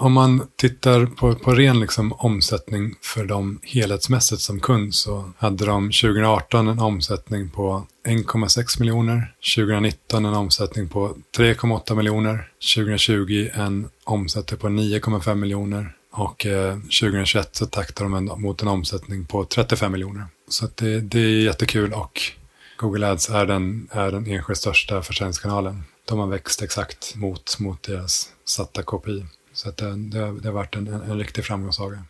Om man tittar på, på ren liksom, omsättning för dem helhetsmässigt som kund så hade de 2018 en omsättning på 1,6 miljoner, 2019 en omsättning på 3,8 miljoner, 2020 en omsättning på 9,5 miljoner och eh, 2021 så taktar de en, mot en omsättning på 35 miljoner. Så det, det är jättekul och Google Ads är den, är den enskilt största försäljningskanalen. De har växt exakt mot, mot deras satta KPI. Så att eh, det, det, det har varit en, en, en riktig framgångssaga.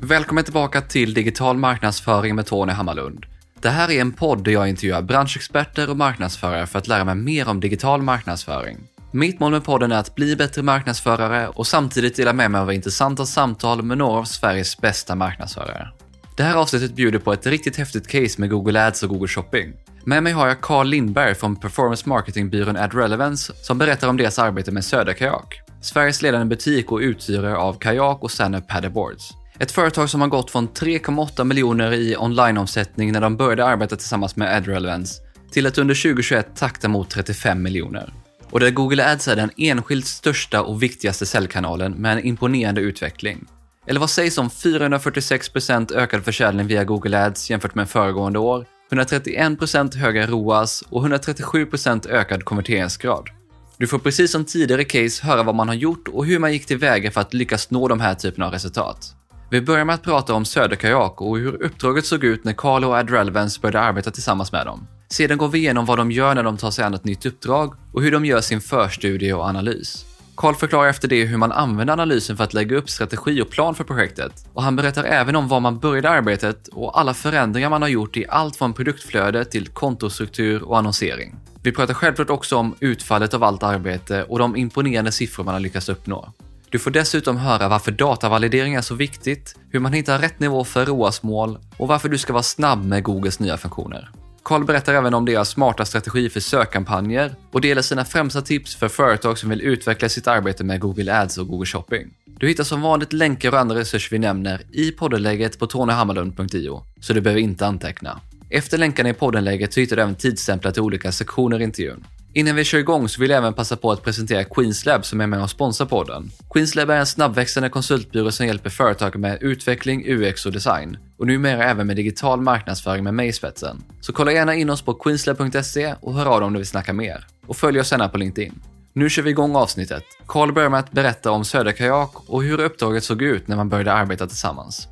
Välkommen tillbaka till Digital marknadsföring med Tony Hammarlund. Det här är en podd där jag intervjuar branschexperter och marknadsförare för att lära mig mer om digital marknadsföring. Mitt mål med podden är att bli bättre marknadsförare och samtidigt dela med mig av intressanta samtal med några av Sveriges bästa marknadsförare. Det här avsnittet bjuder på ett riktigt häftigt case med Google Ads och Google Shopping. Med mig har jag Carl Lindberg från performance marketingbyrån AdRelevance som berättar om deras arbete med Söderkajak, Sveriges ledande butik och uthyrare av kajak och stand-up paddleboards. Ett företag som har gått från 3,8 miljoner i onlineomsättning när de började arbeta tillsammans med AdRelevance till att under 2021 takta mot 35 miljoner. Och där Google Ads är den enskilt största och viktigaste säljkanalen med en imponerande utveckling. Eller vad sägs om 446% ökad försäljning via Google Ads jämfört med föregående år, 131% högre ROAS och 137% ökad konverteringsgrad. Du får precis som tidigare case höra vad man har gjort och hur man gick tillväga för att lyckas nå de här typerna av resultat. Vi börjar med att prata om Söderkajak och hur uppdraget såg ut när Carl och AdRelevance började arbeta tillsammans med dem. Sedan går vi igenom vad de gör när de tar sig an ett nytt uppdrag och hur de gör sin förstudie och analys. Carl förklarar efter det hur man använder analysen för att lägga upp strategi och plan för projektet. Och han berättar även om var man började arbetet och alla förändringar man har gjort i allt från produktflöde till kontostruktur och annonsering. Vi pratar självklart också om utfallet av allt arbete och de imponerande siffror man har lyckats uppnå. Du får dessutom höra varför datavalidering är så viktigt, hur man hittar rätt nivå för ROAS-mål och varför du ska vara snabb med Googles nya funktioner. Carl berättar även om deras smarta strategi för sökkampanjer och delar sina främsta tips för företag som vill utveckla sitt arbete med Google Ads och Google Shopping. Du hittar som vanligt länkar och andra resurser vi nämner i poddenläget på tonyhammarlund.io, så du behöver inte anteckna. Efter länkarna i poddenläget så hittar du även tidsstämplar till olika sektioner i intervjun. Innan vi kör igång så vill jag även passa på att presentera Queenslab som är med och sponsrar podden. Queenslab är en snabbväxande konsultbyrå som hjälper företag med utveckling, UX och design. Och numera även med digital marknadsföring med mig i spetsen. Så kolla gärna in oss på queenslab.se och hör av dig om du vill snacka mer. Och följ oss gärna på LinkedIn. Nu kör vi igång avsnittet. Carl börjar med att berätta om Söderkajak och hur uppdraget såg ut när man började arbeta tillsammans.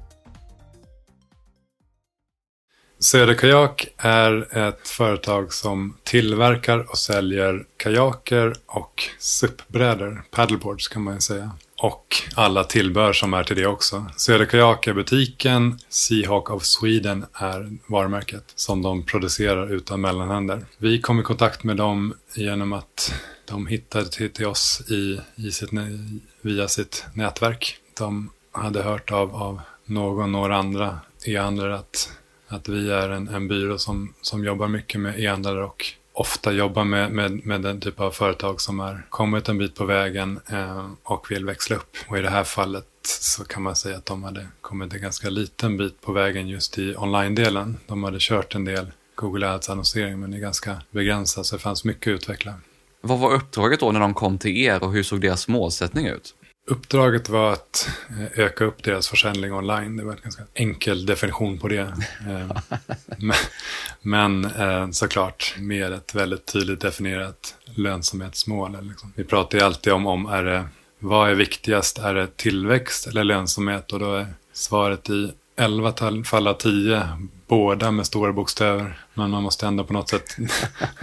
Söderkajak är ett företag som tillverkar och säljer kajaker och SUP-brädor, paddleboards kan man säga. Och alla tillbehör som är till det också. Söderkajak är butiken, Seahawk of Sweden är varumärket som de producerar utan mellanhänder. Vi kom i kontakt med dem genom att de hittade till, oss i, i sitt, via sitt nätverk. De hade hört av, av någon, några andra e-handlare att att vi är en, en byrå som, som jobbar mycket med e-handlare och ofta jobbar med, med, med den typ av företag som har kommit en bit på vägen eh, och vill växla upp. Och i det här fallet så kan man säga att de hade kommit en ganska liten bit på vägen just i online-delen. De hade kört en del Google Ads-annonsering men det är ganska begränsat så det fanns mycket att utveckla. Vad var uppdraget då när de kom till er och hur såg deras målsättning ut? Uppdraget var att eh, öka upp deras försäljning online. Det var en ganska enkel definition på det. Eh, men eh, såklart med ett väldigt tydligt definierat lönsamhetsmål. Liksom. Vi pratar ju alltid om, om är det, vad är viktigast? Är det tillväxt eller lönsamhet? Och då är svaret i 11 fall av 10 båda med stora bokstäver. Men man måste ändå på något sätt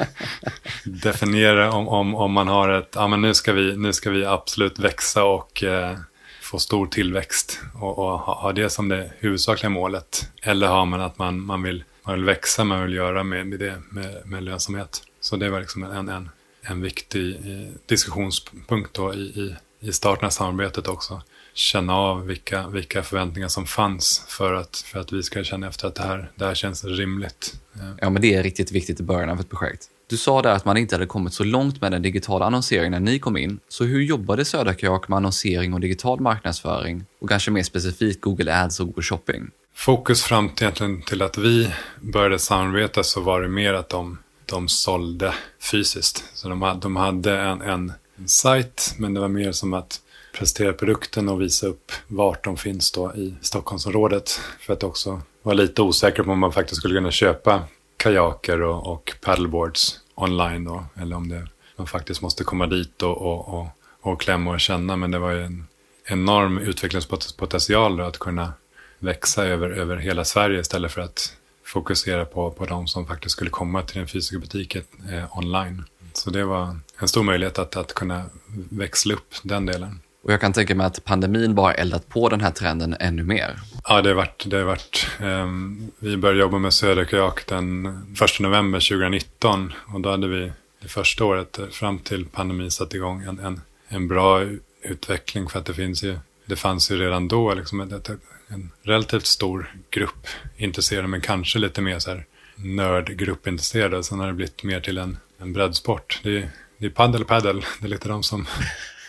definiera om, om, om man har ett, ja men nu ska vi, nu ska vi absolut växa och eh, få stor tillväxt och, och ha, ha, det som det huvudsakliga målet. Eller har man att man, man, vill, man vill växa, man vill göra med, med det med, med lönsamhet. Så det var liksom en, en, en viktig eh, diskussionspunkt då i, i, i starten av samarbetet också känna av vilka, vilka förväntningar som fanns för att, för att vi ska känna efter att det här, det här känns rimligt. Ja, men det är riktigt viktigt i början av ett projekt. Du sa där att man inte hade kommit så långt med den digitala annonseringen när ni kom in. Så hur jobbade Södra Kajak med annonsering och digital marknadsföring? Och kanske mer specifikt Google Ads och Google Shopping? Fokus fram till, egentligen till att vi började samarbeta så var det mer att de, de sålde fysiskt. Så de, hade, de hade en, en, en sajt, men det var mer som att presentera produkten och visa upp vart de finns då i Stockholmsområdet. För att också vara lite osäker på om man faktiskt skulle kunna köpa kajaker och, och paddleboards online då. Eller om det, man faktiskt måste komma dit och, och, och, och klämma och känna. Men det var ju en enorm utvecklingspotential då, att kunna växa över, över hela Sverige istället för att fokusera på, på de som faktiskt skulle komma till den fysiska butiken eh, online. Så det var en stor möjlighet att, att kunna växla upp den delen. Och jag kan tänka mig att pandemin bara eldat på den här trenden ännu mer. Ja, det har varit, det har varit um, vi började jobba med Söderkajak den 1 november 2019 och då hade vi det första året fram till pandemin satt igång en, en, en bra utveckling för att det finns ju, det fanns ju redan då liksom ett, ett, en relativt stor grupp intresserade men kanske lite mer så här nördgruppintresserade. Sen har det blivit mer till en, en breddsport. Det är, det är paddel paddel, det är lite de som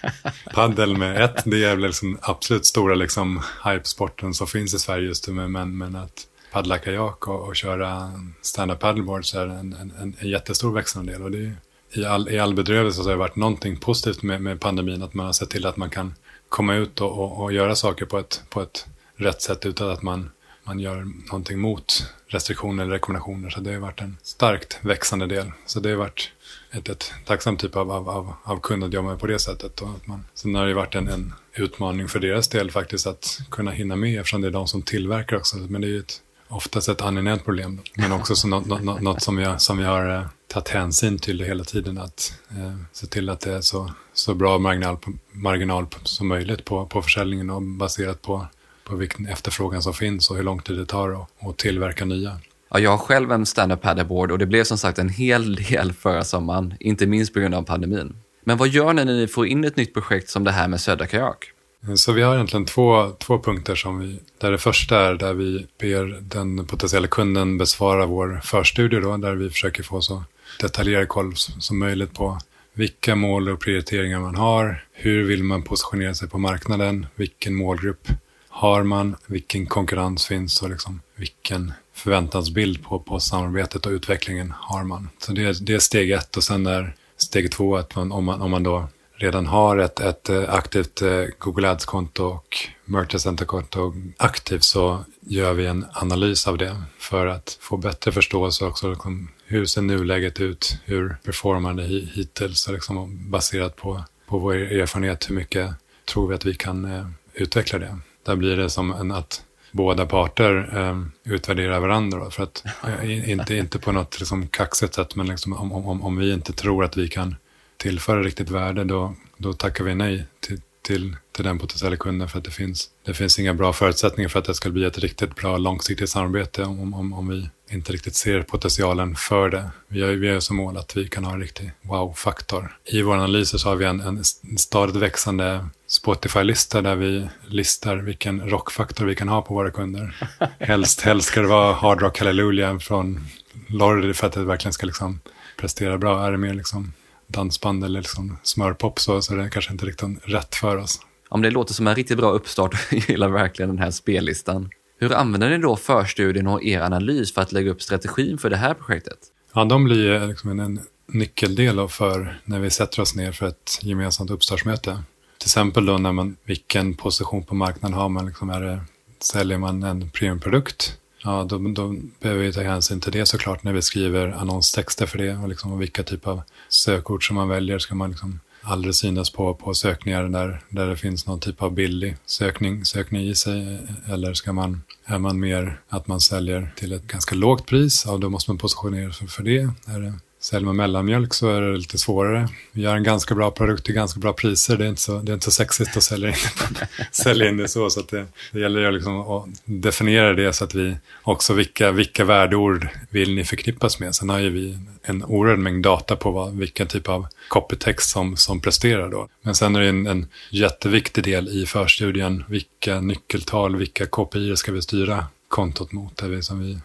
Paddel med ett, det är väl liksom absolut stora liksom hypesporten som finns i Sverige just nu. Men, men att paddla kajak och, och köra stand-up paddleboard så är det en, en, en jättestor växande del. Och det är, i, all, I all bedrövelse så har det varit någonting positivt med, med pandemin. Att man har sett till att man kan komma ut och, och, och göra saker på ett, på ett rätt sätt utan att man, man gör någonting mot restriktioner eller rekommendationer. Så det har varit en starkt växande del. Så det har varit ett, ett tacksamt typ av, av, av, av kund att jobba med på det sättet. Och att man, sen har det varit en, en utmaning för deras del faktiskt att kunna hinna med eftersom det är de som tillverkar också. Men det är ju ett, oftast ett angenämt problem. Men också så något, något, något som, vi har, som vi har eh, tagit hänsyn till hela tiden. Att eh, se till att det är så, så bra marginal, marginal som möjligt på, på försäljningen och baserat på, på vilken efterfrågan som finns och hur lång tid det tar att, att tillverka nya. Ja, jag har själv en stand-up paddleboard och det blev som sagt en hel del förra sommaren, inte minst på grund av pandemin. Men vad gör ni när ni får in ett nytt projekt som det här med Södra Kajak? Så vi har egentligen två, två punkter som vi, där det första är där vi ber den potentiella kunden besvara vår förstudie då, där vi försöker få så detaljerad koll som möjligt på vilka mål och prioriteringar man har, hur vill man positionera sig på marknaden, vilken målgrupp har man, vilken konkurrens finns och liksom vilken förväntansbild på, på samarbetet och utvecklingen har man. Så det, det är steg ett och sen är steg två att man, om, man, om man då redan har ett, ett eh, aktivt eh, Google Ads-konto och Merchant Center-konto aktivt så gör vi en analys av det för att få bättre förståelse också. Liksom hur ser nuläget ut? Hur performar det hittills? Liksom, baserat på, på vår erfarenhet, hur mycket tror vi att vi kan eh, utveckla det? Där blir det som en att båda parter eh, utvärderar varandra. För att, eh, inte, inte på något liksom, kaxigt sätt, men liksom, om, om, om vi inte tror att vi kan tillföra riktigt värde, då, då tackar vi nej till, till, till den potentiella kunden för att det finns, det finns inga bra förutsättningar för att det ska bli ett riktigt bra långsiktigt samarbete om, om, om vi inte riktigt ser potentialen för det. Vi har, vi har som mål att vi kan ha en riktig wow-faktor. I våra analyser så har vi en, en stadigt växande Spotify-lista där vi listar vilken rockfaktor vi kan ha på våra kunder. Helst, helst ska det vara Hard Rock Hallelujah från Lordi för att det verkligen ska liksom prestera bra. Är det mer liksom dansband eller liksom smörpop så, så är det kanske inte riktigt rätt för oss. Om det låter som en riktigt bra uppstart, jag gillar verkligen den här spellistan. Hur använder ni då förstudien och er analys för att lägga upp strategin för det här projektet? Ja, de blir liksom en, en nyckeldel för när vi sätter oss ner för ett gemensamt uppstartsmöte. Till exempel då när man, vilken position på marknaden har man? Liksom är det, säljer man en premiumprodukt? Ja, då, då behöver vi ta hänsyn till det såklart när vi skriver annonstexter för det och liksom vilka typ av sökord som man väljer. Ska man liksom aldrig synas på, på sökningar där, där det finns någon typ av billig sökning, sökning i sig? Eller ska man, är man mer att man säljer till ett ganska lågt pris? Ja, då måste man positionera sig för det. Är det Säljer man mellanmjölk så är det lite svårare. Vi gör en ganska bra produkt till ganska bra priser. Det är inte så, det är inte så sexigt att sälja in, sälja in det så. så det, det gäller ju liksom att definiera det så att vi också vilka, vilka värdeord vill ni förknippas med. Sen har ju vi en oerhörd mängd data på vad, vilken typ av copytext som, som presterar då. Men sen är det en, en jätteviktig del i förstudien. Vilka nyckeltal, vilka KPI ska vi styra kontot mot? Det är vi som vi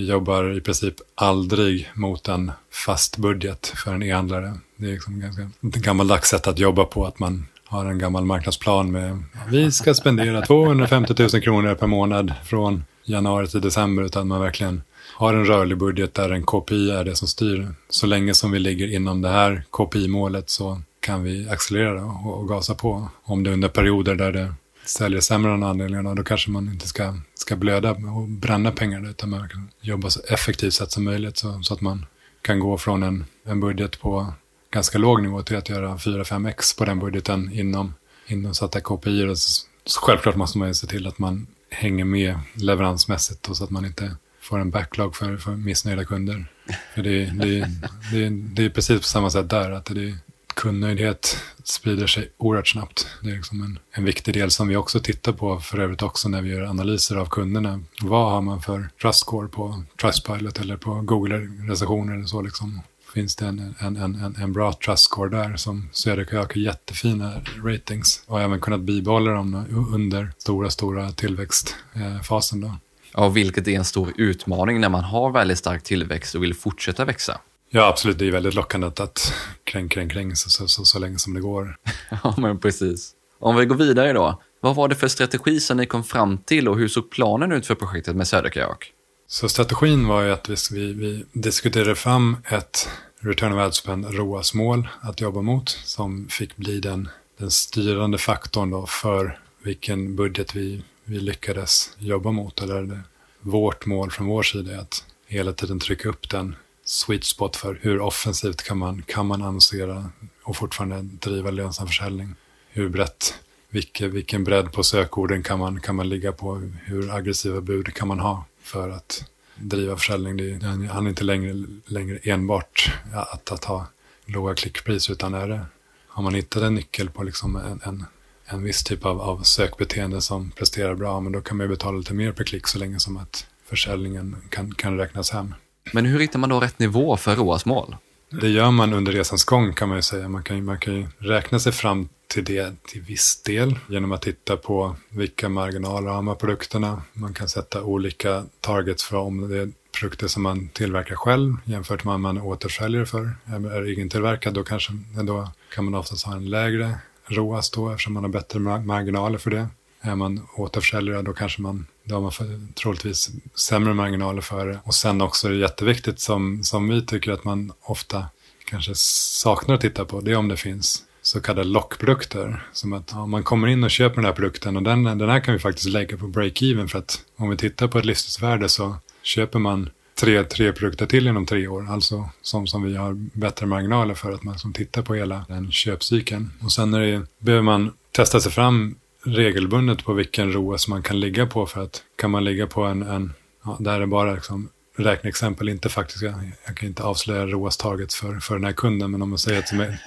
vi jobbar i princip aldrig mot en fast budget för en e-handlare. Det är liksom ganska ett gammaldags sätt att jobba på, att man har en gammal marknadsplan med vi ska spendera 250 000 kronor per månad från januari till december, utan man verkligen har en rörlig budget där en KPI är det som styr. Så länge som vi ligger inom det här KPI-målet så kan vi accelerera och, gasa på. Om det är under perioder där det säljer sämre än anledningarna, då kanske man inte ska, ska blöda och bränna pengar, utan man kan jobba så effektivt sätt som möjligt så, så att man kan gå från en, en budget på ganska låg nivå till att göra 4-5x på den budgeten inom, inom satta KPI. Så, så självklart måste man ju se till att man hänger med leveransmässigt och så att man inte får en backlog för, för missnöjda kunder. För det, det, det, det är precis på samma sätt där, att det, kundnöjdhet sprider sig oerhört snabbt. Det är liksom en, en viktig del som vi också tittar på för övrigt också när vi gör analyser av kunderna. Vad har man för trustscore på Trustpilot eller på Google-recensioner eller så liksom. Finns det en, en, en, en bra trustscore där som det har jättefina ratings och även kunnat bibehålla dem under stora, stora tillväxtfasen då. Ja, vilket är en stor utmaning när man har väldigt stark tillväxt och vill fortsätta växa. Ja, absolut. Det är väldigt lockande att kräng, kräng, kräng så, så, så, så länge som det går. ja, men precis. Om vi går vidare då. Vad var det för strategi som ni kom fram till och hur såg planen ut för projektet med Söderkajak? Så strategin var ju att vi, vi, vi diskuterade fram ett return of ad spend ROAS-mål att jobba mot som fick bli den, den styrande faktorn då för vilken budget vi, vi lyckades jobba mot. Eller det, vårt mål från vår sida är att hela tiden trycka upp den sweet spot för hur offensivt kan man, kan man annonsera och fortfarande driva lönsam försäljning. Hur brett, vilken, vilken bredd på sökorden kan man, kan man ligga på? Hur aggressiva bud kan man ha för att driva försäljning? Det handlar inte längre, längre enbart att, att ha låga klickpris utan är det, har man hittat en nyckel på liksom en, en, en viss typ av, av sökbeteende som presterar bra, men då kan man ju betala lite mer per klick så länge som att försäljningen kan, kan räknas hem. Men hur hittar man då rätt nivå för ROAS-mål? Det gör man under resans gång kan man ju säga. Man kan, man kan ju räkna sig fram till det till viss del genom att titta på vilka marginaler har man produkterna. Man kan sätta olika targets för om det är produkter som man tillverkar själv jämfört med vad man återförsäljare för. Är egentillverkad då, kanske, då kan man oftast ha en lägre ROAS då eftersom man har bättre marginaler för det. Är man återförsäljare då kanske man, då har man för, troligtvis sämre marginaler för det. Och sen också är det jätteviktigt som, som vi tycker att man ofta kanske saknar att titta på, det är om det finns så kallade lockprodukter. Som att ja, man kommer in och köper den här produkten och den, den här kan vi faktiskt lägga på break-even för att om vi tittar på ett livstidsvärde så köper man tre, tre produkter till inom tre år. Alltså som, som vi har bättre marginaler för att man som tittar på hela den köpcykeln. Och sen är det, behöver man testa sig fram regelbundet på vilken ROAS man kan ligga på. För att kan man ligga på en, en ja, där är bara liksom räkneexempel, inte faktiskt, jag, jag kan inte avslöja ROAS-taget för, för den här kunden, men om man säger att är,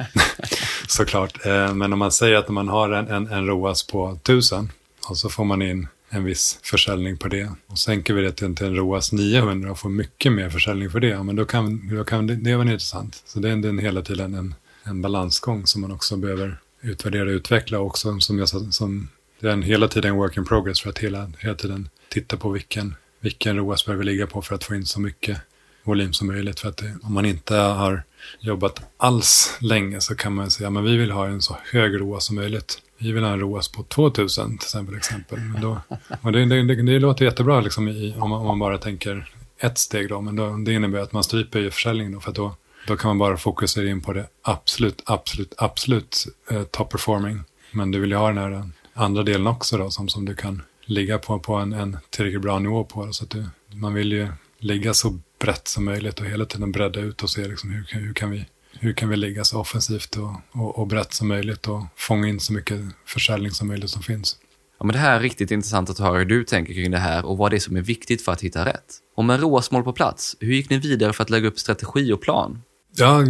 såklart, eh, men om man säger att man har en, en, en ROAS på 1000 och så får man in en viss försäljning på det. Och sänker vi det till, till en ROAS 900 och får mycket mer försäljning för det, ja, men då kan, då kan det, det vara intressant. Så det är, det är hela tiden en, en balansgång som man också behöver utvärdera och utveckla också. Som jag sa, som, det är en hela tiden work in progress för att hela, hela tiden titta på vilken, vilken ROAS behöver ligga på för att få in så mycket volym som möjligt. För att det, om man inte har jobbat alls länge så kan man säga att vi vill ha en så hög ROAS som möjligt. Vi vill ha en ROAS på 2000 till exempel. exempel. Men då, och det, det, det, det låter jättebra liksom i, om, man, om man bara tänker ett steg då, men då, det innebär att man stryper ju försäljningen då, för att då då kan man bara fokusera in på det absolut, absolut, absolut eh, top performing. Men du vill ju ha den här eh, andra delen också då, som, som du kan ligga på, på en, en tillräckligt bra nivå på. Så att du, man vill ju ligga så brett som möjligt och hela tiden bredda ut och se liksom hur, hur, kan vi, hur kan vi ligga så offensivt och, och, och brett som möjligt och fånga in så mycket försäljning som möjligt som finns. Ja, men det här är riktigt intressant att höra hur du tänker kring det här och vad det är som är viktigt för att hitta rätt. Och med ROAS-mål på plats, hur gick ni vidare för att lägga upp strategi och plan? Ja,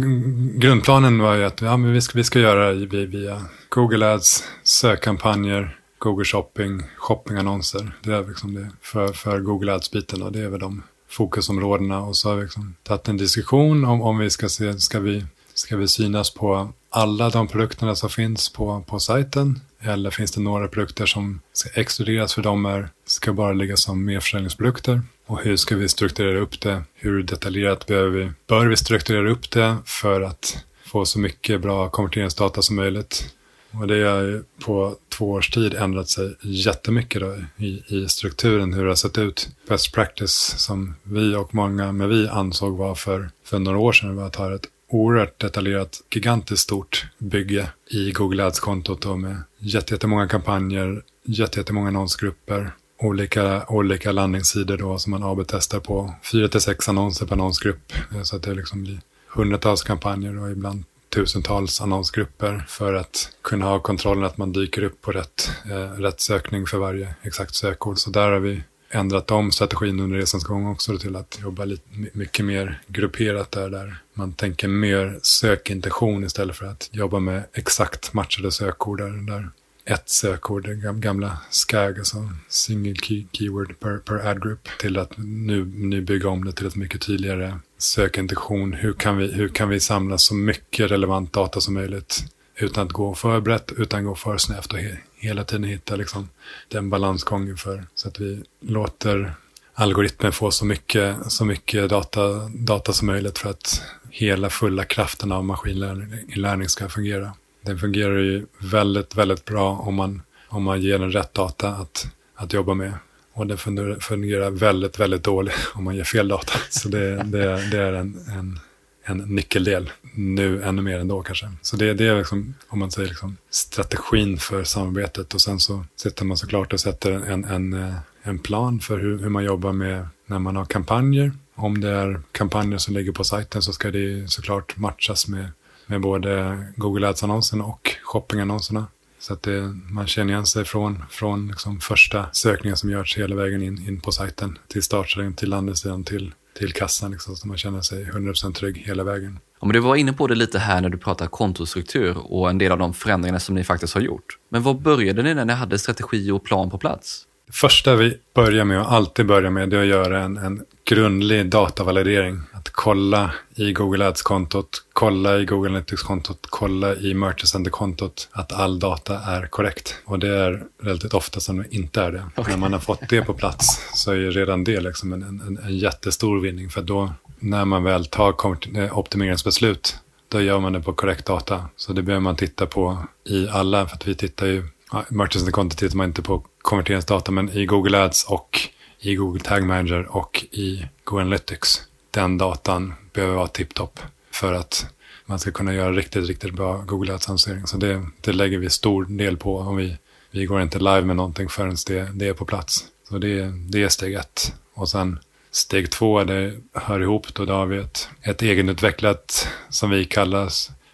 grundplanen var ju att ja, men vi, ska, vi ska göra det via Google Ads, sökkampanjer, Google Shopping, shoppingannonser. Det är liksom det för, för Google Ads-biten och det är väl de fokusområdena. Och så har vi liksom tagit en diskussion om, om vi ska se, ska vi, ska vi synas på alla de produkterna som finns på, på sajten? Eller finns det några produkter som ska exkluderas för de är, ska bara ligga som merförsäljningsprodukter? Och hur ska vi strukturera upp det? Hur detaljerat behöver vi, bör vi strukturera upp det för att få så mycket bra konverteringsdata som möjligt? Och det har ju på två års tid ändrat sig jättemycket då i, i strukturen, hur det har sett ut. Best practice som vi och många med vi ansåg var för, för några år sedan var att ha ett oerhört detaljerat, gigantiskt stort bygge i Google Ads-kontot och med jättemånga kampanjer, jättemånga annonsgrupper, olika, olika landningssidor då som man AB-testar på. Fyra till sex annonser per annonsgrupp eh, så att det liksom blir hundratals kampanjer och ibland tusentals annonsgrupper för att kunna ha kontrollen att man dyker upp på rätt, eh, rätt sökning för varje exakt sökord. Så där har vi ändrat om strategin under resans gång också till att jobba lite, mycket mer grupperat där, där man tänker mer sökintention istället för att jobba med exakt matchade sökord där, där ett sökord, det gamla SCAG, alltså single key, keyword per, per ad group, till att nu, nu bygga om det till ett mycket tydligare sökintention. Hur kan vi, hur kan vi samla så mycket relevant data som möjligt utan att gå för brett, utan att gå för snävt och hela tiden hitta liksom den balansgången för så att vi låter algoritmen få så mycket, så mycket data, data som möjligt för att hela fulla kraften av maskininlärning ska fungera. Den fungerar ju väldigt, väldigt bra om man, om man ger den rätt data att, att jobba med. Och den fungerar väldigt, väldigt dåligt om man ger fel data. Så det, det, det är en, en, en nyckeldel. Nu ännu mer än då kanske. Så det, det är liksom, om man säger liksom, strategin för samarbetet. Och sen så sitter man såklart och sätter en, en, eh, en plan för hur, hur man jobbar med när man har kampanjer. Om det är kampanjer som ligger på sajten så ska det såklart matchas med med både Google Ads-annonserna och shoppingannonserna. Så att det, man känner igen sig från, från liksom första sökningen som görs hela vägen in, in på sajten till startsidan, till landningssidan, till, till kassan. Liksom, så man känner sig 100% trygg hela vägen. Ja, men du var inne på det lite här när du pratade kontostruktur och en del av de förändringarna som ni faktiskt har gjort. Men vad började ni när ni hade strategi och plan på plats? Det första vi börjar med och alltid börjar med det är att göra en, en grundlig datavalidering. Att kolla i Google Ads-kontot, kolla i Google Analytics-kontot, kolla i Merchant Center-kontot att all data är korrekt. Och det är relativt ofta som det inte är det. Okay. När man har fått det på plats så är ju redan det liksom en, en, en jättestor vinning. För då när man väl tar eh, optimeringsbeslut då gör man det på korrekt data. Så det behöver man titta på i alla, för att vi tittar ju, ja, Merchant Content tittar man inte på konverteringsdata, men i Google Ads och i Google Tag Manager och i Google Analytics. Den datan behöver vara tipptopp för att man ska kunna göra riktigt, riktigt bra Google Ads-annonsering. Så det, det lägger vi stor del på. Om vi, vi går inte live med någonting förrän det, det är på plats. Så det, det är steg ett. Och sen steg två, det hör ihop. Då, då har vi ett, ett egenutvecklat, som vi kallar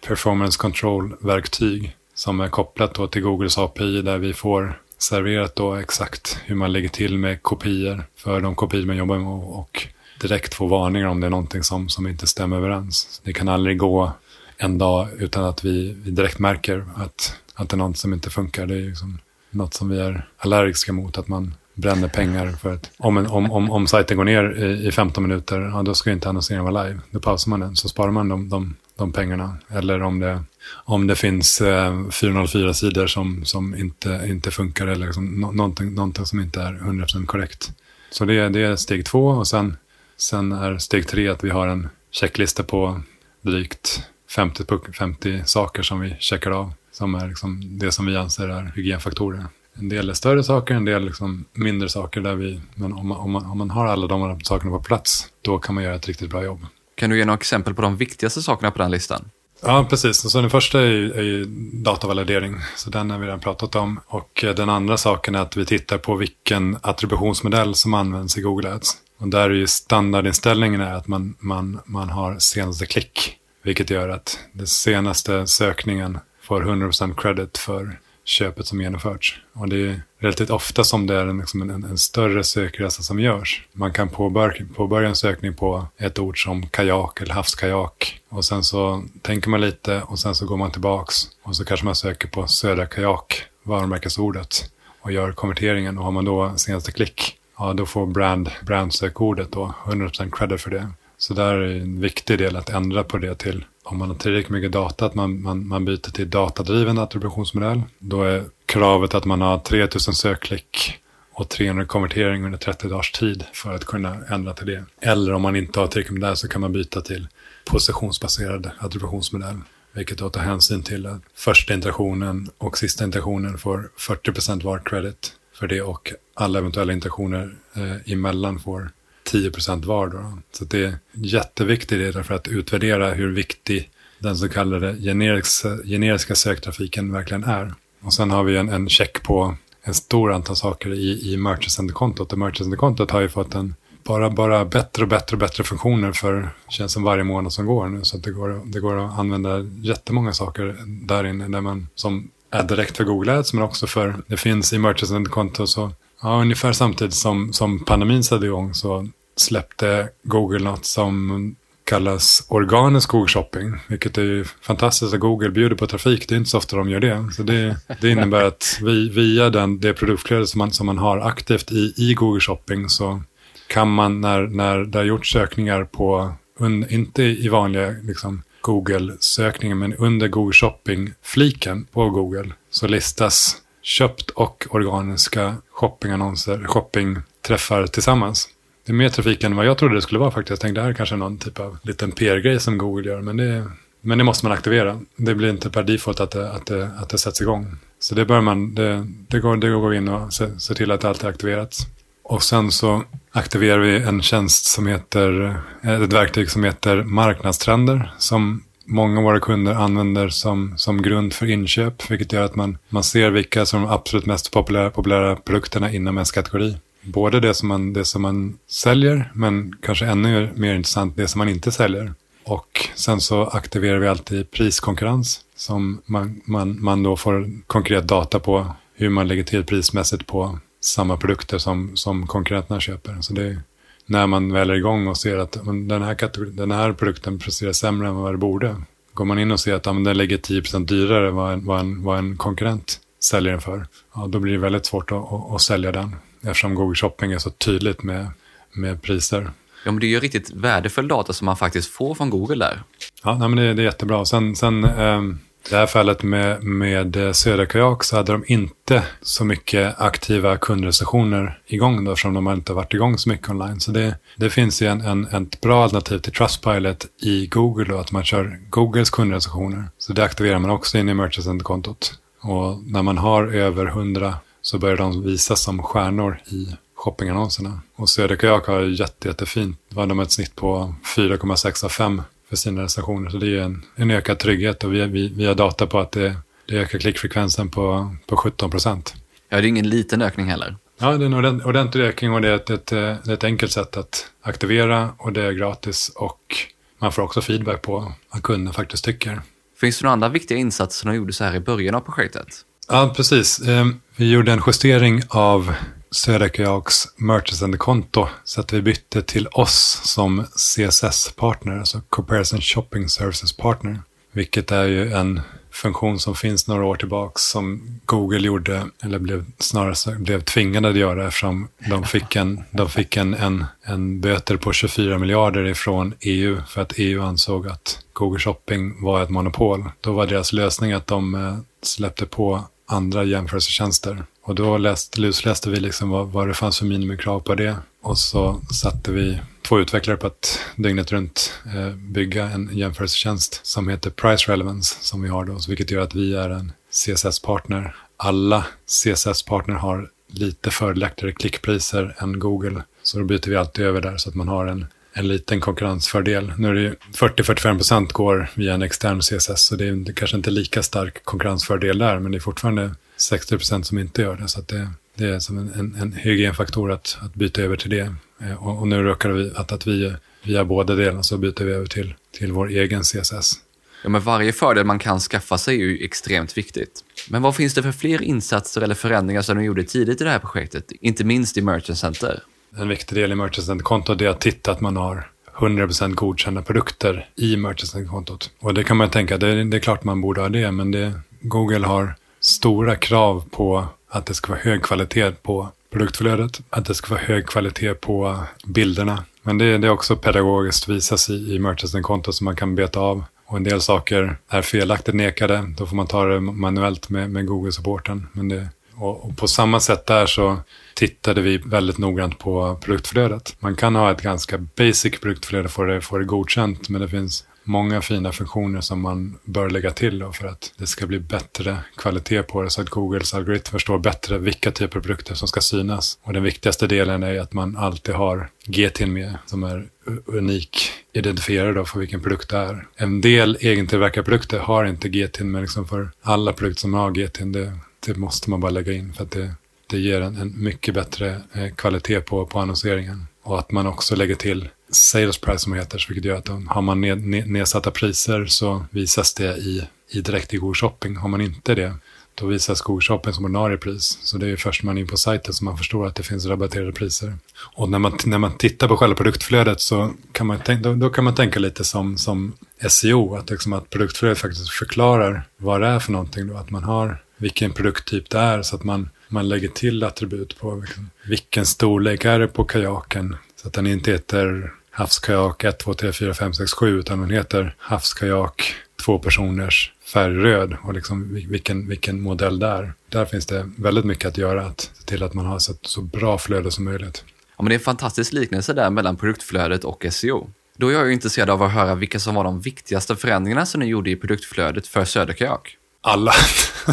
performance control-verktyg som är kopplat då till Googles API där vi får serverat då exakt hur man lägger till med kopior för de kopior man jobbar med och direkt få varningar om det är någonting som, som inte stämmer överens. Det kan aldrig gå en dag utan att vi, vi direkt märker att, att det är något som inte funkar. Det är liksom något som vi är allergiska mot, att man bränner pengar för att om, en, om, om, om sajten går ner i, i 15 minuter, ja, då ska inte annonseringen vara live. Då pausar man den, så sparar man de, de, de pengarna. Eller om det, om det finns eh, 404 sidor som, som inte, inte funkar eller liksom, no, någonting, någonting som inte är 100% korrekt. Så det, det är steg två och sen, sen är steg tre att vi har en checklista på drygt 50, 50 saker som vi checkar av. Som är liksom det som vi anser är hygienfaktorer. En del är större saker, en del liksom mindre saker. Där vi, men om man, om, man, om man har alla de sakerna på plats, då kan man göra ett riktigt bra jobb. Kan du ge några exempel på de viktigaste sakerna på den listan? Ja, precis. Så den första är ju, är ju datavalidering, så den har vi redan pratat om. Och eh, den andra saken är att vi tittar på vilken attributionsmodell som används i Google Ads. Och där är ju standardinställningen är att man, man, man har senaste klick, vilket gör att den senaste sökningen får 100% credit för köpet som genomförts. Och det är relativt ofta som det är en, liksom en, en större sökresa som görs. Man kan påbörja, påbörja en sökning på ett ord som kajak eller havskajak. Och sen så tänker man lite och sen så går man tillbaks. Och så kanske man söker på södra kajak, varumärkesordet. Och gör konverteringen. Och har man då senaste klick, ja då får brand, brandsökordet då 100% credit för det. Så där är en viktig del att ändra på det till om man har tillräckligt mycket data, att man, man, man byter till datadriven attributionsmodell. Då är kravet att man har 3000 sökklick och 300 konvertering under 30 dagars tid för att kunna ändra till det. Eller om man inte har tillräckligt med det så kan man byta till positionsbaserad attributionsmodell. Vilket då tar hänsyn till att första interaktionen och sista interaktionen får 40% var credit för det och alla eventuella interaktioner eh, emellan får 10 procent var. Då. Så det är jätteviktigt för att utvärdera hur viktig den så kallade generiska, generiska söktrafiken verkligen är. Och sen har vi en, en check på en stor antal saker i, i Merchant-kontot. Och Merchant-kontot har ju fått en bara, bara bättre och bättre och bättre funktioner för känns som varje månad som går nu. Så det, går, det går att använda jättemånga saker där inne där man, som är direkt för Google Ads men också för, det finns i Merchant-konto så Ja, ungefär samtidigt som, som pandemin satte igång så släppte Google något som kallas organisk Google Shopping, vilket är ju fantastiskt att Google bjuder på trafik. Det är inte så ofta de gör det. Så det, det innebär att vi, via den, det produktflöde som man, som man har aktivt i, i Google Shopping så kan man när, när det har gjorts sökningar på, un, inte i vanliga liksom, Google-sökningen, men under Google Shopping-fliken på Google så listas köpt och organiska shoppingannonser, shoppingträffar tillsammans. Det är mer trafik än vad jag trodde det skulle vara faktiskt. Jag tänkte det här är kanske någon typ av liten PR-grej som Google gör. Men det, men det måste man aktivera. Det blir inte per default att det, att det, att det sätts igång. Så det bör man, det, det, går, det går in och se, se till att allt är aktiverat. Och sen så aktiverar vi en tjänst som heter, eh, ett verktyg som heter marknadstrender. Som många av våra kunder använder som, som grund för inköp. Vilket gör att man, man ser vilka som är de absolut mest populära, populära produkterna inom ens kategori. Både det som, man, det som man säljer, men kanske ännu mer intressant det som man inte säljer. Och sen så aktiverar vi alltid priskonkurrens som man, man, man då får konkret data på hur man lägger till prismässigt på samma produkter som, som konkurrenterna köper. Så det är när man väl är igång och ser att den här, den här produkten presterar sämre än vad det borde. Går man in och ser att ja, den lägger 10% dyrare än vad en, vad, en, vad en konkurrent säljer den för, ja, då blir det väldigt svårt att, att, att sälja den eftersom Google Shopping är så tydligt med, med priser. Ja, men det är ju riktigt värdefull data som man faktiskt får från Google där. Ja, nej, men det, det är jättebra. Sen, sen eh, det här fallet med, med Södra Kajak så hade de inte så mycket aktiva kundrecensioner igång då, eftersom de har inte varit igång så mycket online. Så det, det finns ju en, en, ett bra alternativ till Trustpilot i Google då, att man kör Googles kundrecensioner. Så det aktiverar man också in i Merchant-kontot. Och när man har över 100 så börjar de visas som stjärnor i shoppingannonserna. Och Söderkajak har jätte, jättefint. De ett snitt på 4,6 av 5 för sina recensioner. Så det är en, en ökad trygghet och vi, vi, vi har data på att det, det ökar klickfrekvensen på, på 17 procent. Ja, det är ingen liten ökning heller. Ja, det är en ordentlig ökning och det är ett, ett, ett, ett enkelt sätt att aktivera och det är gratis och man får också feedback på vad kunden faktiskt tycker. Finns det några andra viktiga insatser som gjordes så här i början av projektet? Ja, precis. Ehm, vi gjorde en justering av Södra Kajaks Merchants-konto så att vi bytte till oss som CSS-partner, alltså Comparison Shopping Services Partner. Vilket är ju en funktion som finns några år tillbaka som Google gjorde, eller blev snarare blev tvingade att göra eftersom de fick en, de fick en, en, en böter på 24 miljarder ifrån EU för att EU ansåg att Google Shopping var ett monopol. Då var deras lösning att de eh, släppte på andra jämförelsetjänster. Och då läste, lusläste vi liksom vad, vad det fanns för minimikrav på det. Och så satte vi två utvecklare på att dygnet runt eh, bygga en jämförelsetjänst som heter Price Relevance som vi har då, vilket gör att vi är en CSS-partner. Alla CSS-partner har lite fördelaktigare klickpriser än Google. Så då byter vi alltid över där så att man har en, en liten konkurrensfördel. Nu är det 40-45% går via en extern CSS så det är kanske inte lika stark konkurrensfördel där men det är fortfarande 60% som inte gör det. Så det, det är som en, en, en hygienfaktor att, att byta över till det. Eh, och, och, nu råkar vi att, att vi via båda delarna så byter vi över till, till vår egen CSS. Ja, men varje fördel man kan skaffa sig är ju extremt viktigt. Men vad finns det för fler insatser eller förändringar som ni gjorde tidigt i det här projektet, inte minst i Merchant Center? En viktig del i merchant-kontot är att titta att man har 100% godkända produkter i merchant-kontot. Och det kan man tänka, det, det är klart man borde ha det, men det, Google har stora krav på att det ska vara hög kvalitet på produktflödet, att det ska vara hög kvalitet på bilderna. Men det, det är också pedagogiskt visas i, i Merchant-kontot som man kan beta av. Och en del saker är felaktigt nekade, då får man ta det manuellt med, med Google-supporten. Men det, och, och, på samma sätt där så tittade vi väldigt noggrant på produktflödet. Man kan ha ett ganska basic produktflöde för att få det godkänt, men det finns många fina funktioner som man bör lägga till då för att det ska bli bättre kvalitet på det så att Googles algoritm förstår bättre vilka typer av produkter som ska synas. Och den viktigaste delen är att man alltid har GT med som är unik identifierare då för vilken produkt det är. En del egentillverkade produkter har inte GT men liksom för alla produkter som har GT, det, det måste man bara lägga in för att det, det ger en, en mycket bättre eh, kvalitet på, på annonseringen. Och att man också lägger till sales price som heter, vilket gör att har man ned, ned, nedsatta priser så visas det i, i direkt i Google Shopping. Har man inte det, då visas Google Shopping som ordinarie pris. Så det är först när man är in på sajten som man förstår att det finns rabatterade priser. Och när man, när man tittar på själva produktflödet så kan man, tänka, då, då, kan man tänka lite som, som SEO, att, liksom att produktflödet faktiskt förklarar vad det är för någonting. Då, att man har vilken produkttyp det är så att man, man lägger till attribut på liksom, vilken storlek är det på kajaken. Så att den inte heter havskajak 1, 2, 3, 4, 5, 6, 7 utan den heter havskajak två personers färgröd och liksom vilken, vilken modell det är. Där finns det väldigt mycket att göra att se till att man har så, så bra flöde som möjligt. Ja, men det är en fantastisk liknelse där mellan produktflödet och SEO. Då är jag ju intresserad av att höra vilka som var de viktigaste förändringarna som ni gjorde i produktflödet för Söderkajak. Alla.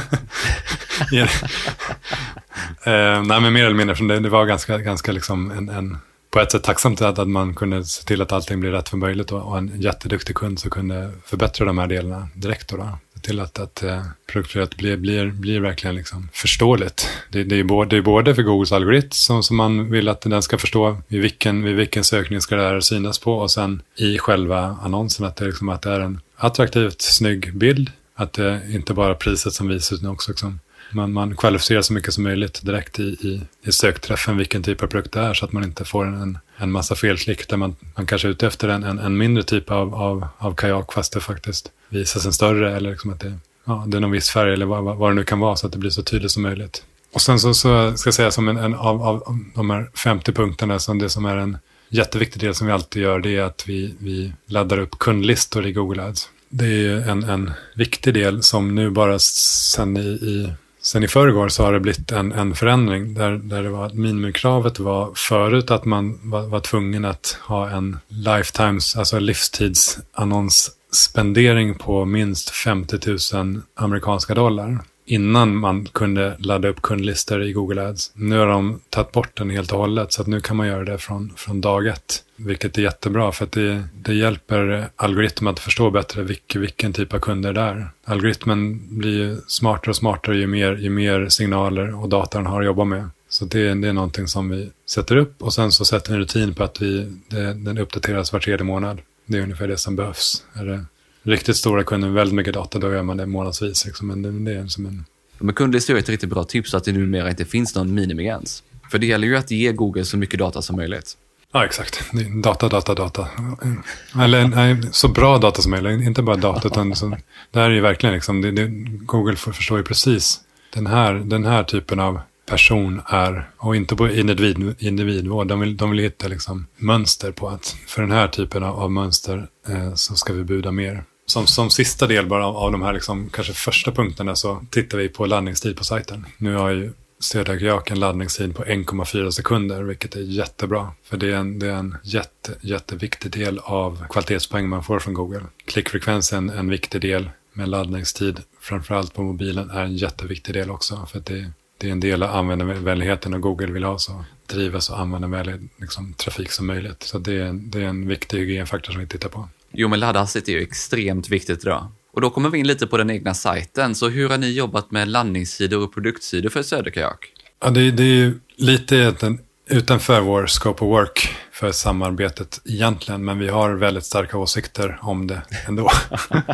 eh, nej, men mer eller mindre, det, det var ganska, ganska liksom en, en på ett sätt tacksamt att, att man kunde se till att allting blir rätt för möjligt och, och en jätteduktig kund som kunde förbättra de här delarna direkt. Då, då. Se till att, att uh, produktflödet blir, blir, blir verkligen liksom förståeligt. Det, det, är både, det är både för Googles algoritm som, som man vill att den ska förstå vid vilken, vid vilken sökning ska det här synas på och sen i själva annonsen att det, liksom, att det är en attraktivt snygg bild. Att det inte bara är priset som visas utan också liksom, man, man kvalificerar så mycket som möjligt direkt i, i, i sökträffen vilken typ av produkt det är så att man inte får en, en massa felklick där man, man kanske är ute efter en, en, en mindre typ av, av, av kajak fast det faktiskt visas en större eller liksom att det, ja, det är någon viss färg eller vad, vad det nu kan vara så att det blir så tydligt som möjligt. Och sen så, så ska jag säga som en, en av, av de här 50 punkterna som det som är en jätteviktig del som vi alltid gör det är att vi, vi laddar upp kundlistor i Google Ads. Det är en, en viktig del som nu bara sen i, i Sen i förrgår så har det blivit en, en förändring där, där det var att minimikravet var förut att man var, var tvungen att ha en lifetimes, alltså livstidsannonsspendering på minst 50 000 amerikanska dollar innan man kunde ladda upp kundlistor i Google Ads. Nu har de tagit bort den helt och hållet så att nu kan man göra det från, från dag ett. Vilket är jättebra för att det, det hjälper algoritmen att förstå bättre vilk, vilken typ av kunder det är. Algoritmen blir smartare och smartare ju mer, ju mer signaler och data den har att jobba med. Så det, det är någonting som vi sätter upp och sen så sätter vi en rutin på att vi, det, den uppdateras var tredje månad. Det är ungefär det som behövs. Är det riktigt stora kunder med väldigt mycket data, då gör man det månadsvis. Liksom. Men det, är som en... Men kundlistor är ett riktigt bra tips att det numera inte finns någon minimigräns. För det gäller ju att ge Google så mycket data som möjligt. Ja, exakt. Data, data, data. Eller nej, så bra data som möjligt. Inte bara data, utan så, det här är ju verkligen liksom, det, det, Google förstår ju precis den här, den här typen av person är, och inte på individ, individvård, de vill, de vill hitta liksom mönster på att för den här typen av, av mönster eh, så ska vi buda mer. Som, som sista del bara av, av de här liksom, kanske första punkterna så tittar vi på laddningstid på sajten. Nu har ju Södergök en laddningstid på 1,4 sekunder, vilket är jättebra. För det är en, det är en jätte, jätteviktig del av kvalitetspoäng man får från Google. Klickfrekvensen är en viktig del, men laddningstid, framförallt på mobilen, är en jätteviktig del också. För det, det är en del av användarvänligheten och Google vill ha så driva så användarvänlig liksom, trafik som möjligt. Så det är, det är en viktig hygienfaktor som vi tittar på. Jo, men laddhastighet är ju extremt viktigt idag. Och då kommer vi in lite på den egna sajten. Så hur har ni jobbat med landningssidor och produktsidor för Söderkajak? Ja, det, det är ju lite utanför vår scope of work för samarbetet egentligen, men vi har väldigt starka åsikter om det ändå.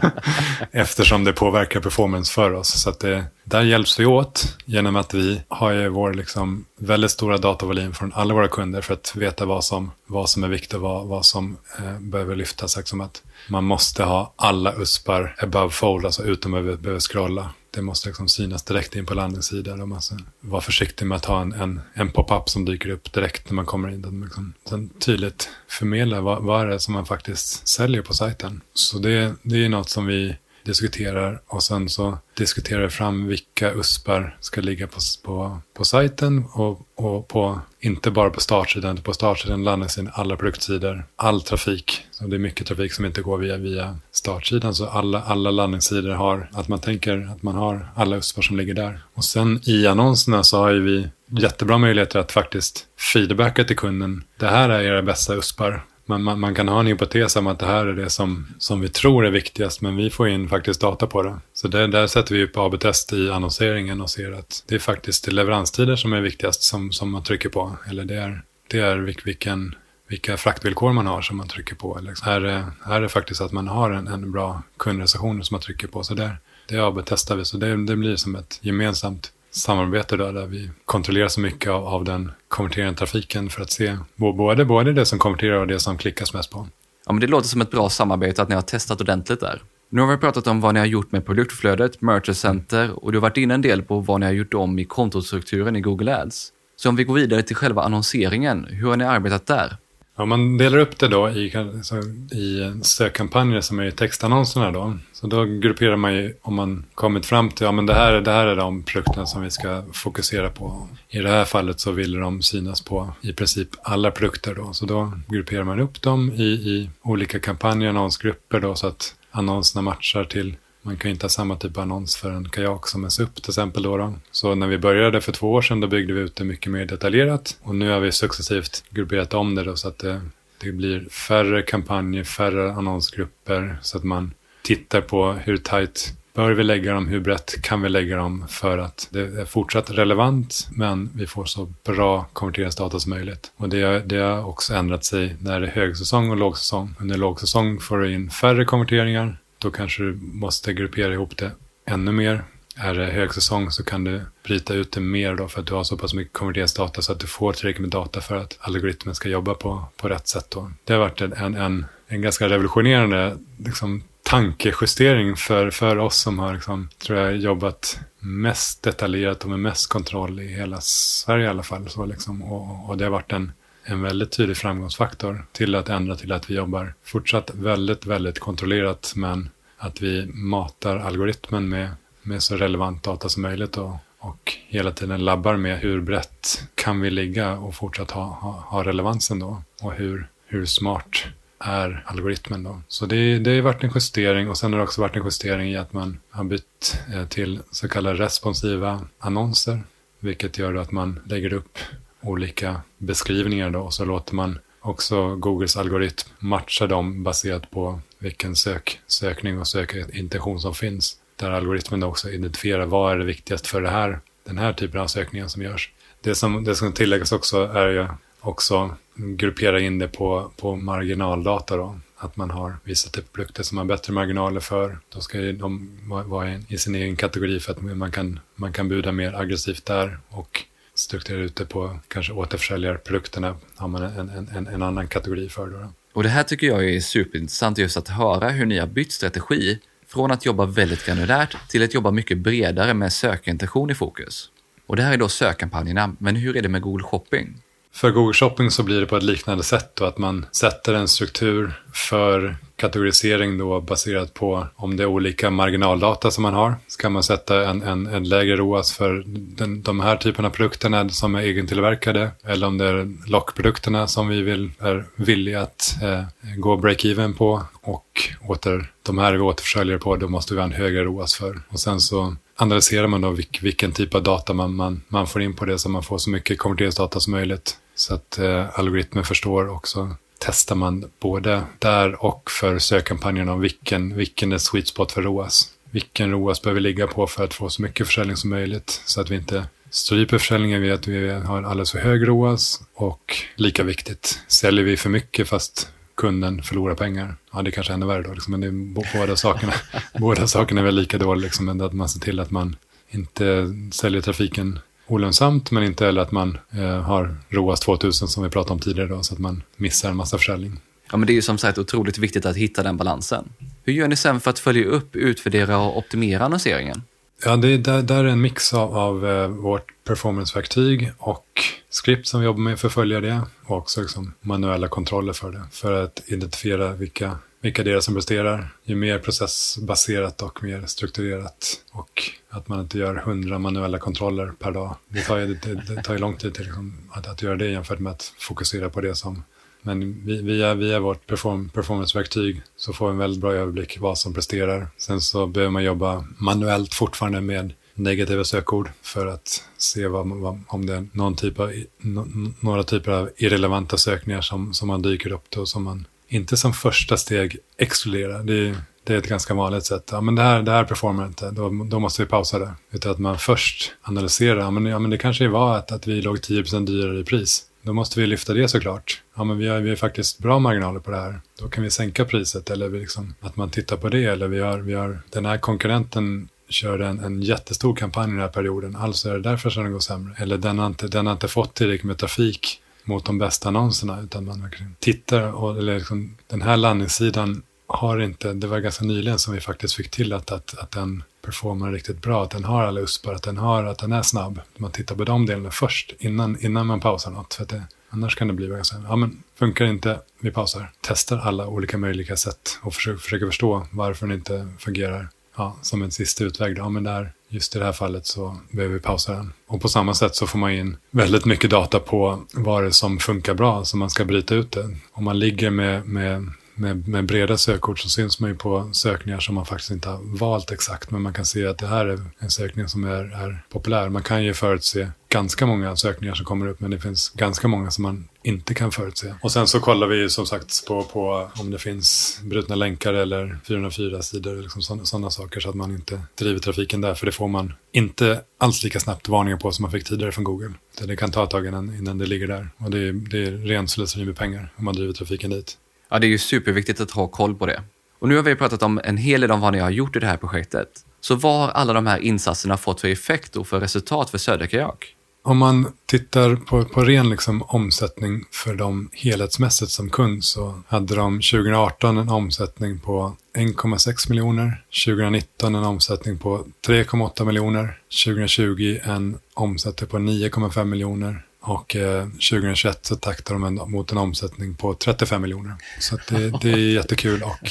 Eftersom det påverkar performance för oss. Så det, där hjälps vi åt genom att vi har ju vår liksom väldigt stora datavolym från alla våra kunder för att veta vad som, vad som är viktigt och vad, vad som eh, behöver lyftas. Liksom att man måste ha alla USPar above fold, alltså utom att behöver scrolla. Det måste liksom synas direkt in på landningssidan och man ska vara försiktig med att ha en, en, en pop-up som dyker upp direkt när man kommer in. Den liksom, sen tydligt förmedla vad, vad är det som man faktiskt säljer på sajten. Så det, det är något som vi diskuterar och sen så diskuterar vi fram vilka USPar ska ligga på, på, på sajten och, och på, inte bara på startsidan, på startsidan, landningssidan, alla produktsidor, all trafik. Så det är mycket trafik som inte går via, via startsidan, så alla, alla landningssidor har, att man tänker att man har alla USPar som ligger där. Och sen i annonserna så har ju vi jättebra möjligheter att faktiskt feedbacka till kunden. Det här är era bästa USPar man, man, man, kan ha en hypotes om att det här är det som, som vi tror är viktigast, men vi får in faktiskt data på det. Så det, där sätter vi upp AB-test i annonseringen och ser att det är faktiskt leveranstider som är viktigast som, som man trycker på. Eller det är, det är vilken, vilka fraktvillkor man har som man trycker på. Eller här, är, här är faktiskt att man har en, en bra kundrelation som man trycker på. Så där, det AB-testar vi, så det, det blir som ett gemensamt samarbete då, där vi kontrollerar så mycket av, av den konverterande trafiken för att se både, både det som konverterar och det som klickas mest på. Ja, men det låter som ett bra samarbete att ni har testat ordentligt där. Nu har vi pratat om vad ni har gjort med produktflödet, Merchant Center och du har varit inne en del på vad ni har gjort om i kontostrukturen i Google Ads. Så om vi går vidare till själva annonseringen, hur har ni arbetat där? Om man delar upp det då i, så, i sökkampanjer som är textannonserna då. Så då grupperar man ju om man kommit fram till, ja men det här, det här är de produkterna som vi ska fokusera på. I det här fallet så vill de synas på i princip alla produkter då. Så då grupperar man upp dem i, i olika kampanjer, annonsgrupper då så att annonserna matchar till man kan ju inte ha samma typ av annons för en kajak som en SUP till exempel. Då, då Så när vi började för två år sedan då byggde vi ut det mycket mer detaljerat. Och nu har vi successivt grupperat om det då, så att det, det blir färre kampanjer, färre annonsgrupper. Så att man tittar på hur tajt bör vi lägga dem, hur brett kan vi lägga dem för att det är fortsatt relevant men vi får så bra konverteringsdata som möjligt. Och det, det har också ändrat sig när det är högsäsong och lågsäsong. Under lågsäsong får du in färre konverteringar då kanske du måste gruppera ihop det ännu mer. Är det högsäsong så kan du bryta ut det mer då för att du har så pass mycket konverteringsdata så att du får tillräckligt med data för att algoritmen ska jobba på, på rätt sätt. Då. Det har varit en, en, en ganska revolutionerande liksom, tankejustering för, för oss som har liksom, tror jag, jobbat mest detaljerat och med mest kontroll i hela Sverige i alla fall. Så liksom, och, och det har varit en en väldigt tydlig framgångsfaktor till att ändra till att vi jobbar fortsatt väldigt, väldigt kontrollerat men att vi matar algoritmen med, med så relevant data som möjligt och, och hela tiden labbar med hur brett kan vi ligga och fortsatt ha, ha, ha relevansen då och hur, hur smart är algoritmen då. Så det, det har varit en justering och sen har det också varit en justering i att man har bytt eh, till så kallade responsiva annonser. Vilket gör att man lägger upp olika beskrivningar då. Och så låter man också Googles algoritm matcha dem baserat på vilken sök, sökning och sökintention som finns. Där algoritmen då också identifierar vad är det viktigast för det här, den här typen av sökningar som görs. Det som, det som tilläggas också är ju också gruppera in det på, på marginaldata då. Att man har vissa typer av produkter som har bättre marginaler för. Då ska de vara i sin egen kategori för att man kan, man kan buda mer aggressivt där. Och strukturera ut det på kanske återförsäljarprodukterna har man en, en, en annan kategori för. Då. Och det här tycker jag är superintressant just att höra hur ni har bytt strategi från att jobba väldigt granulärt till att jobba mycket bredare med sökintention i fokus. Och det här är då sökkampanjerna, men hur är det med Google Shopping? För Google Shopping så blir det på ett liknande sätt då, att man sätter en struktur för kategorisering då baserat på om det är olika marginaldata som man har. Ska man sätta en, en, en lägre ROAS för den, de här typerna av produkterna som är egentillverkade eller om det är lockprodukterna som vi vill, är villiga att eh, gå break-even på och åter, de här är vi återförsäljare på, då måste vi ha en högre ROAS för. Och sen så analyserar man då vilken typ av data man, man, man får in på det så man får så mycket konverteringsdata som möjligt. Så att eh, algoritmen förstår också testar man både där och för sökkampanjerna om vilken, vilken är sweet spot för ROAS. Vilken ROAS behöver vi ligga på för att få så mycket försäljning som möjligt så att vi inte stryper försäljningen via att vi har alldeles för hög ROAS och lika viktigt, säljer vi för mycket fast kunden förlorar pengar. Ja, det är kanske ännu värre då, liksom, men det är båda sakerna. båda sakerna är väl lika dåliga, liksom, men att man ser till att man inte säljer trafiken olönsamt, men inte heller att man eh, har ROAS 2000 som vi pratade om tidigare, då, så att man missar en massa försäljning. Ja, men det är ju som sagt otroligt viktigt att hitta den balansen. Hur gör ni sen för att följa upp, utvärdera och optimera annonseringen? Ja, det är, där, där är en mix av, av uh, vårt performanceverktyg och skript som vi jobbar med för att följa det och också liksom manuella kontroller för det. För att identifiera vilka, vilka det är som presterar. Ju mer processbaserat och mer strukturerat och att man inte gör hundra manuella kontroller per dag. Det tar ju, det, det tar ju lång tid till liksom att, att göra det jämfört med att fokusera på det som men via, via vårt perform, performanceverktyg så får vi en väldigt bra överblick vad som presterar. Sen så behöver man jobba manuellt fortfarande med negativa sökord för att se vad, vad, om det är någon typ av, no, några typer av irrelevanta sökningar som, som man dyker upp då som man inte som första steg exkludera. Det, det är ett ganska vanligt sätt. Ja, men det här, det här performar inte, då, då måste vi pausa det. Utan att man först analyserar, ja, men, ja, men det kanske var att, att vi låg 10% dyrare i pris. Då måste vi lyfta det såklart. Ja, men vi har, vi har faktiskt bra marginaler på det här. Då kan vi sänka priset eller vi liksom, att man tittar på det. Eller vi har, vi har, den här konkurrenten körde en, en jättestor kampanj i den här perioden. Alltså är det därför som den går sämre. Eller den har inte, den har inte fått tillräckligt med trafik mot de bästa annonserna. Utan man verkligen tittar och eller liksom, den här landningssidan har inte, det var ganska nyligen som vi faktiskt fick till att, att, att den performar riktigt bra, att den har alla uspar, att den, har, att den är snabb. Man tittar på de delarna först innan, innan man pausar något. För att det, annars kan det bli ganska, ja men funkar inte, vi pausar. Testar alla olika möjliga sätt och försöker, försöker förstå varför den inte fungerar. Ja, som en sista utväg, ja men där, just i det här fallet så behöver vi pausa den. Och på samma sätt så får man in väldigt mycket data på vad det är som funkar bra, så man ska bryta ut det. Om man ligger med, med med, med breda sökord så syns man ju på sökningar som man faktiskt inte har valt exakt. Men man kan se att det här är en sökning som är, är populär. Man kan ju förutse ganska många sökningar som kommer upp men det finns ganska många som man inte kan förutse. Och sen så kollar vi som sagt på, på om det finns brutna länkar eller 404 sidor, liksom sådana saker så att man inte driver trafiken där. För det får man inte alls lika snabbt varningar på som man fick tidigare från Google. Det kan ta ett tag innan, innan det ligger där. Och det är, det är ren slöseri med pengar om man driver trafiken dit. Ja, det är ju superviktigt att ha koll på det. Och nu har vi pratat om en hel del om vad ni har gjort i det här projektet. Så vad har alla de här insatserna fått för effekt och för resultat för Söderkajak? Om man tittar på, på ren liksom omsättning för dem helhetsmässigt som kund så hade de 2018 en omsättning på 1,6 miljoner, 2019 en omsättning på 3,8 miljoner, 2020 en omsättning på 9,5 miljoner och eh, 2021 så taktar de en, mot en omsättning på 35 miljoner. Så det, det, är jättekul och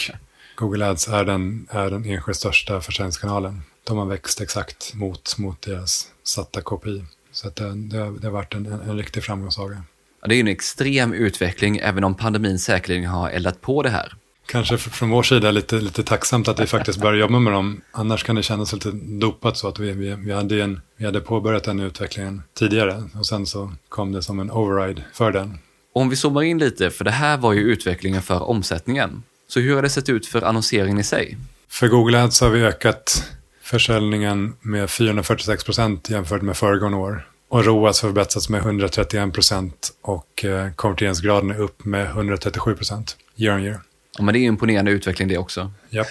Google Ads är den, är den enskilt största försäljningskanalen. De har växt exakt mot, mot deras satta KPI. Så det, det, det har varit en, en, en riktig framgångssaga. Ja, det är en extrem utveckling, även om pandemin säkerligen har eldat på det här kanske från vår sida lite, lite tacksamt att vi faktiskt börjar jobba med dem. Annars kan det kännas lite dopat så att vi, vi, vi, hade, en, vi hade påbörjat den utvecklingen tidigare och sen så kom det som en override för den. Om vi zoomar in lite, för det här var ju utvecklingen för omsättningen. Så hur har det sett ut för annonseringen i sig? För Google Ads har vi ökat försäljningen med 446 procent jämfört med föregående år. Och ROAS har förbättrats med 131 procent och eh, konverteringsgraden är upp med 137 procent year on year. Men det är en imponerande utveckling det också. Japp.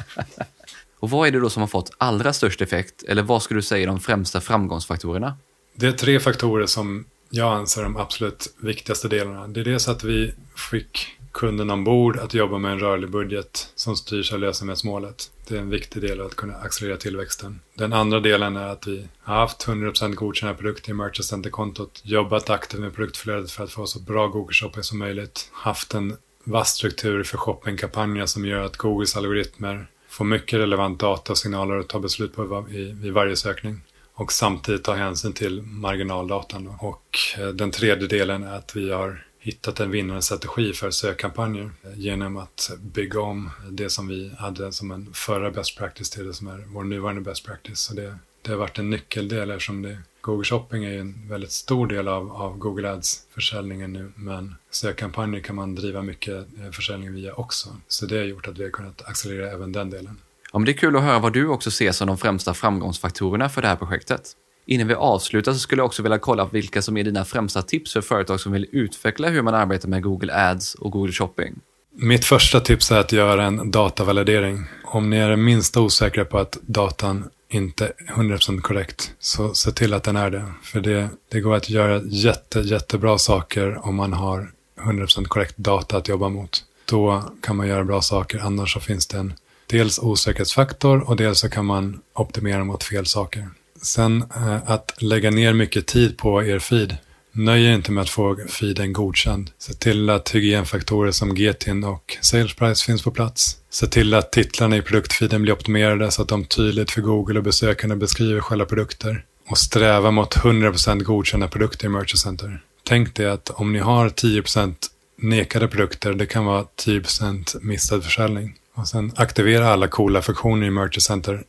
och vad är det då som har fått allra störst effekt? Eller vad skulle du säga är de främsta framgångsfaktorerna? Det är tre faktorer som jag anser de absolut viktigaste delarna. Det är dels att vi fick kunden ombord att jobba med en rörlig budget som styrs av lönsamhetsmålet. Det är en viktig del av att kunna accelerera tillväxten. Den andra delen är att vi har haft 100% godkända produkter i Merchant Center-kontot, jobbat aktivt med produktflödet för att få så bra Google Shopping som möjligt, haft en vass struktur för shoppingkampanjer som gör att Googles algoritmer får mycket relevant data och signaler att ta beslut på vid varje sökning. Och samtidigt ta hänsyn till marginaldatan. Och eh, den tredje delen är att vi har hittat en vinnande strategi för sökkampanjer eh, genom att bygga om det som vi hade som en förra best practice till det som är vår nuvarande best practice. Så det, det har varit en nyckeldel eftersom det Google Shopping är en väldigt stor del av, av Google Ads-försäljningen nu, men sökkampanjer kan man driva mycket eh, försäljning via också. Så det har gjort att vi har kunnat accelerera även den delen. Ja, det är kul att höra vad du också ser som de främsta framgångsfaktorerna för det här projektet. Innan vi avslutar så skulle jag också vilja kolla vilka som är dina främsta tips för företag som vill utveckla hur man arbetar med Google Ads och Google Shopping. Mitt första tips är att göra en datavalidering. Om ni är det minsta osäkra på att datan inte 100% korrekt, så se till att den är det. För det, det går att göra jätte, jättebra saker om man har 100% korrekt data att jobba mot. Då kan man göra bra saker, annars så finns det en dels osäkerhetsfaktor och dels så kan man optimera mot fel saker. Sen eh, att lägga ner mycket tid på er feed. Nöj er inte med att få feeden godkänd. Se till att hygienfaktorer som GTIN och Salesprice finns på plats. Se till att titlarna i produktfeeden blir optimerade så att de tydligt för Google och besökarna beskriver själva produkter. Och sträva mot 100% godkända produkter i Merchant Center. Tänk dig att om ni har 10% nekade produkter, det kan vara 10% missad försäljning. Och sen aktivera alla coola funktioner i Merchant Center.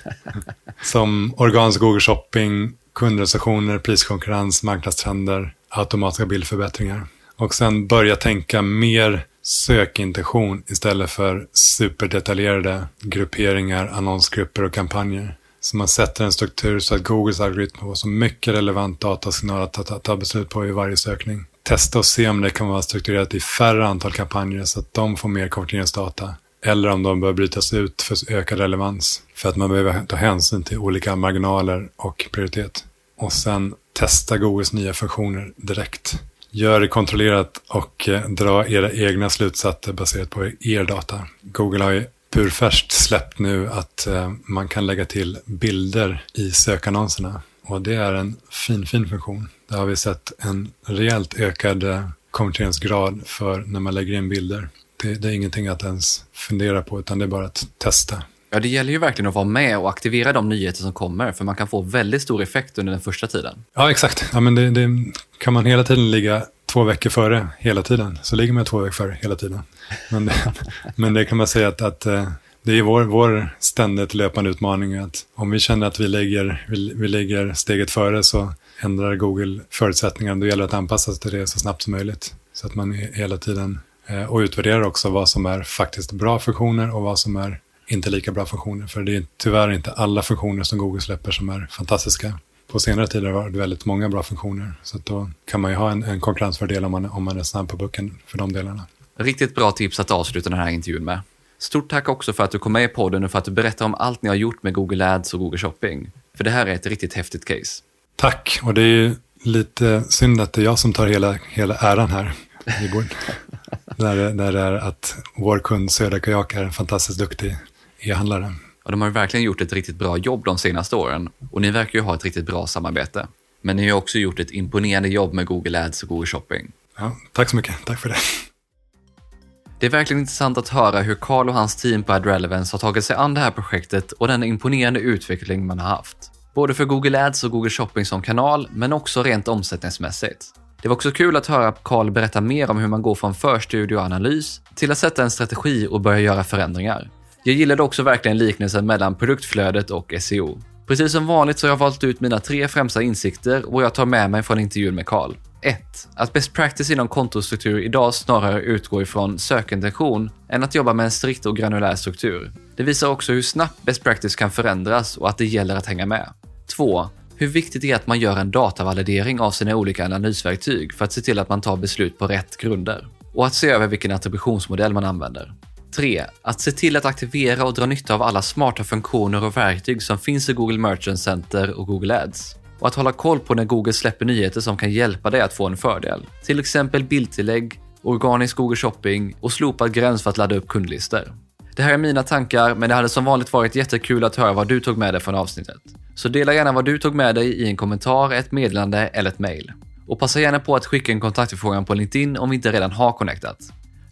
Som organisk Google Shopping, kundrecensioner, priskonkurrens, marknadstrender, automatiska bildförbättringar. Och sen börja tänka mer sökintention istället för superdetaljerade grupperingar, annonsgrupper och kampanjer. Så man sätter en struktur så att Googles algoritm får så mycket relevant datasignal att ta, ta, ta beslut på i varje sökning. Testa och se om det kan vara strukturerat i färre antal kampanjer så att de får mer konverteringsdata. Eller om de bör brytas ut för ökad relevans. För att man behöver ta hänsyn till olika marginaler och prioritet. Och sen testa Googles nya funktioner direkt. Gör det kontrollerat och eh, dra era egna slutsatser baserat på er data. Google har ju purfärskt släppt nu att eh, man kan lägga till bilder i sökannonserna. Och det är en fin, fin funktion. Där har vi sett en rejält ökad eh, konverteringsgrad för när man lägger in bilder. Det, det, är ingenting att ens fundera på, utan det är bara att testa. Ja, det gäller ju verkligen att vara med och aktivera de nyheter som kommer, för man kan få väldigt stor effekt under den första tiden. Ja, exakt. Ja, men det, det kan man hela tiden ligga två veckor före hela tiden, så ligger man två veckor före hela tiden. Men det, men det kan man säga att, att eh, det är vår, vår ständigt löpande utmaning att om vi känner att vi ligger, vi, vi ligger steget före så ändrar Google förutsättningarna. Då gäller det att anpassa sig till det så snabbt som möjligt. Så att man hela tiden och utvärderar också vad som är faktiskt bra funktioner och vad som är inte lika bra funktioner. För det är tyvärr inte alla funktioner som Google släpper som är fantastiska. På senare tid har det varit väldigt många bra funktioner. Så då kan man ju ha en, en konkurrensfördel om man, om man är snabb på bucken för de delarna. Riktigt bra tips att avsluta den här intervjun med. Stort tack också för att du kom med i podden och för att du berättar om allt ni har gjort med Google Ads och Google Shopping. För det här är ett riktigt häftigt case. Tack, och det är ju lite synd att det är jag som tar hela, hela äran här. Där, där det är att vår kund Södra Kajak är en fantastiskt duktig e-handlare. Och de har verkligen gjort ett riktigt bra jobb de senaste åren och ni verkar ju ha ett riktigt bra samarbete. Men ni har också gjort ett imponerande jobb med Google Ads och Google Shopping. Ja, tack så mycket, tack för det. Det är verkligen intressant att höra hur Carl och hans team på AdRelevance har tagit sig an det här projektet och den imponerande utveckling man har haft. Både för Google Ads och Google Shopping som kanal, men också rent omsättningsmässigt. Det var också kul att höra Carl berätta mer om hur man går från förstudie och analys till att sätta en strategi och börja göra förändringar. Jag gillade också verkligen liknelsen mellan produktflödet och SEO. Precis som vanligt så har jag valt ut mina tre främsta insikter och jag tar med mig från intervjun med Carl. 1. Att best practice inom kontostruktur idag snarare utgår ifrån sökintention än att jobba med en strikt och granulär struktur. Det visar också hur snabbt best practice kan förändras och att det gäller att hänga med. 2. Hur viktigt det är att man gör en datavalidering av sina olika analysverktyg för att se till att man tar beslut på rätt grunder. Och att se över vilken attributionsmodell man använder. 3. Att se till att aktivera och dra nytta av alla smarta funktioner och verktyg som finns i Google Merchant Center och Google Ads. Och att hålla koll på när Google släpper nyheter som kan hjälpa dig att få en fördel. Till exempel bildtillägg, organisk Google Shopping och slopad gräns för att ladda upp kundlistor. Det här är mina tankar, men det hade som vanligt varit jättekul att höra vad du tog med dig från avsnittet. Så dela gärna vad du tog med dig i en kommentar, ett meddelande eller ett mail. Och passa gärna på att skicka en kontaktförfrågan på LinkedIn om vi inte redan har connectat.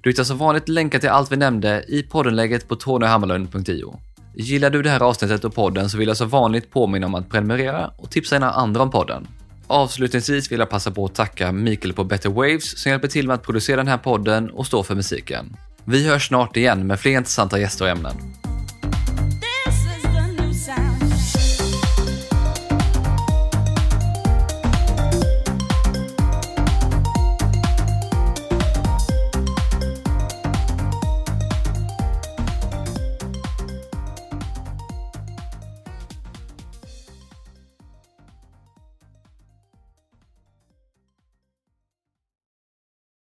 Du hittar som vanligt länkar till allt vi nämnde i poddenlägget på tonyhammarlund.io. Gillar du det här avsnittet och podden så vill jag som vanligt påminna om att prenumerera och tipsa gärna andra om podden. Avslutningsvis vill jag passa på att tacka Mikael på Better Waves som hjälper till med att producera den här podden och stå för musiken. Vi hörs snart igen med fler intressanta gäster och ämnen.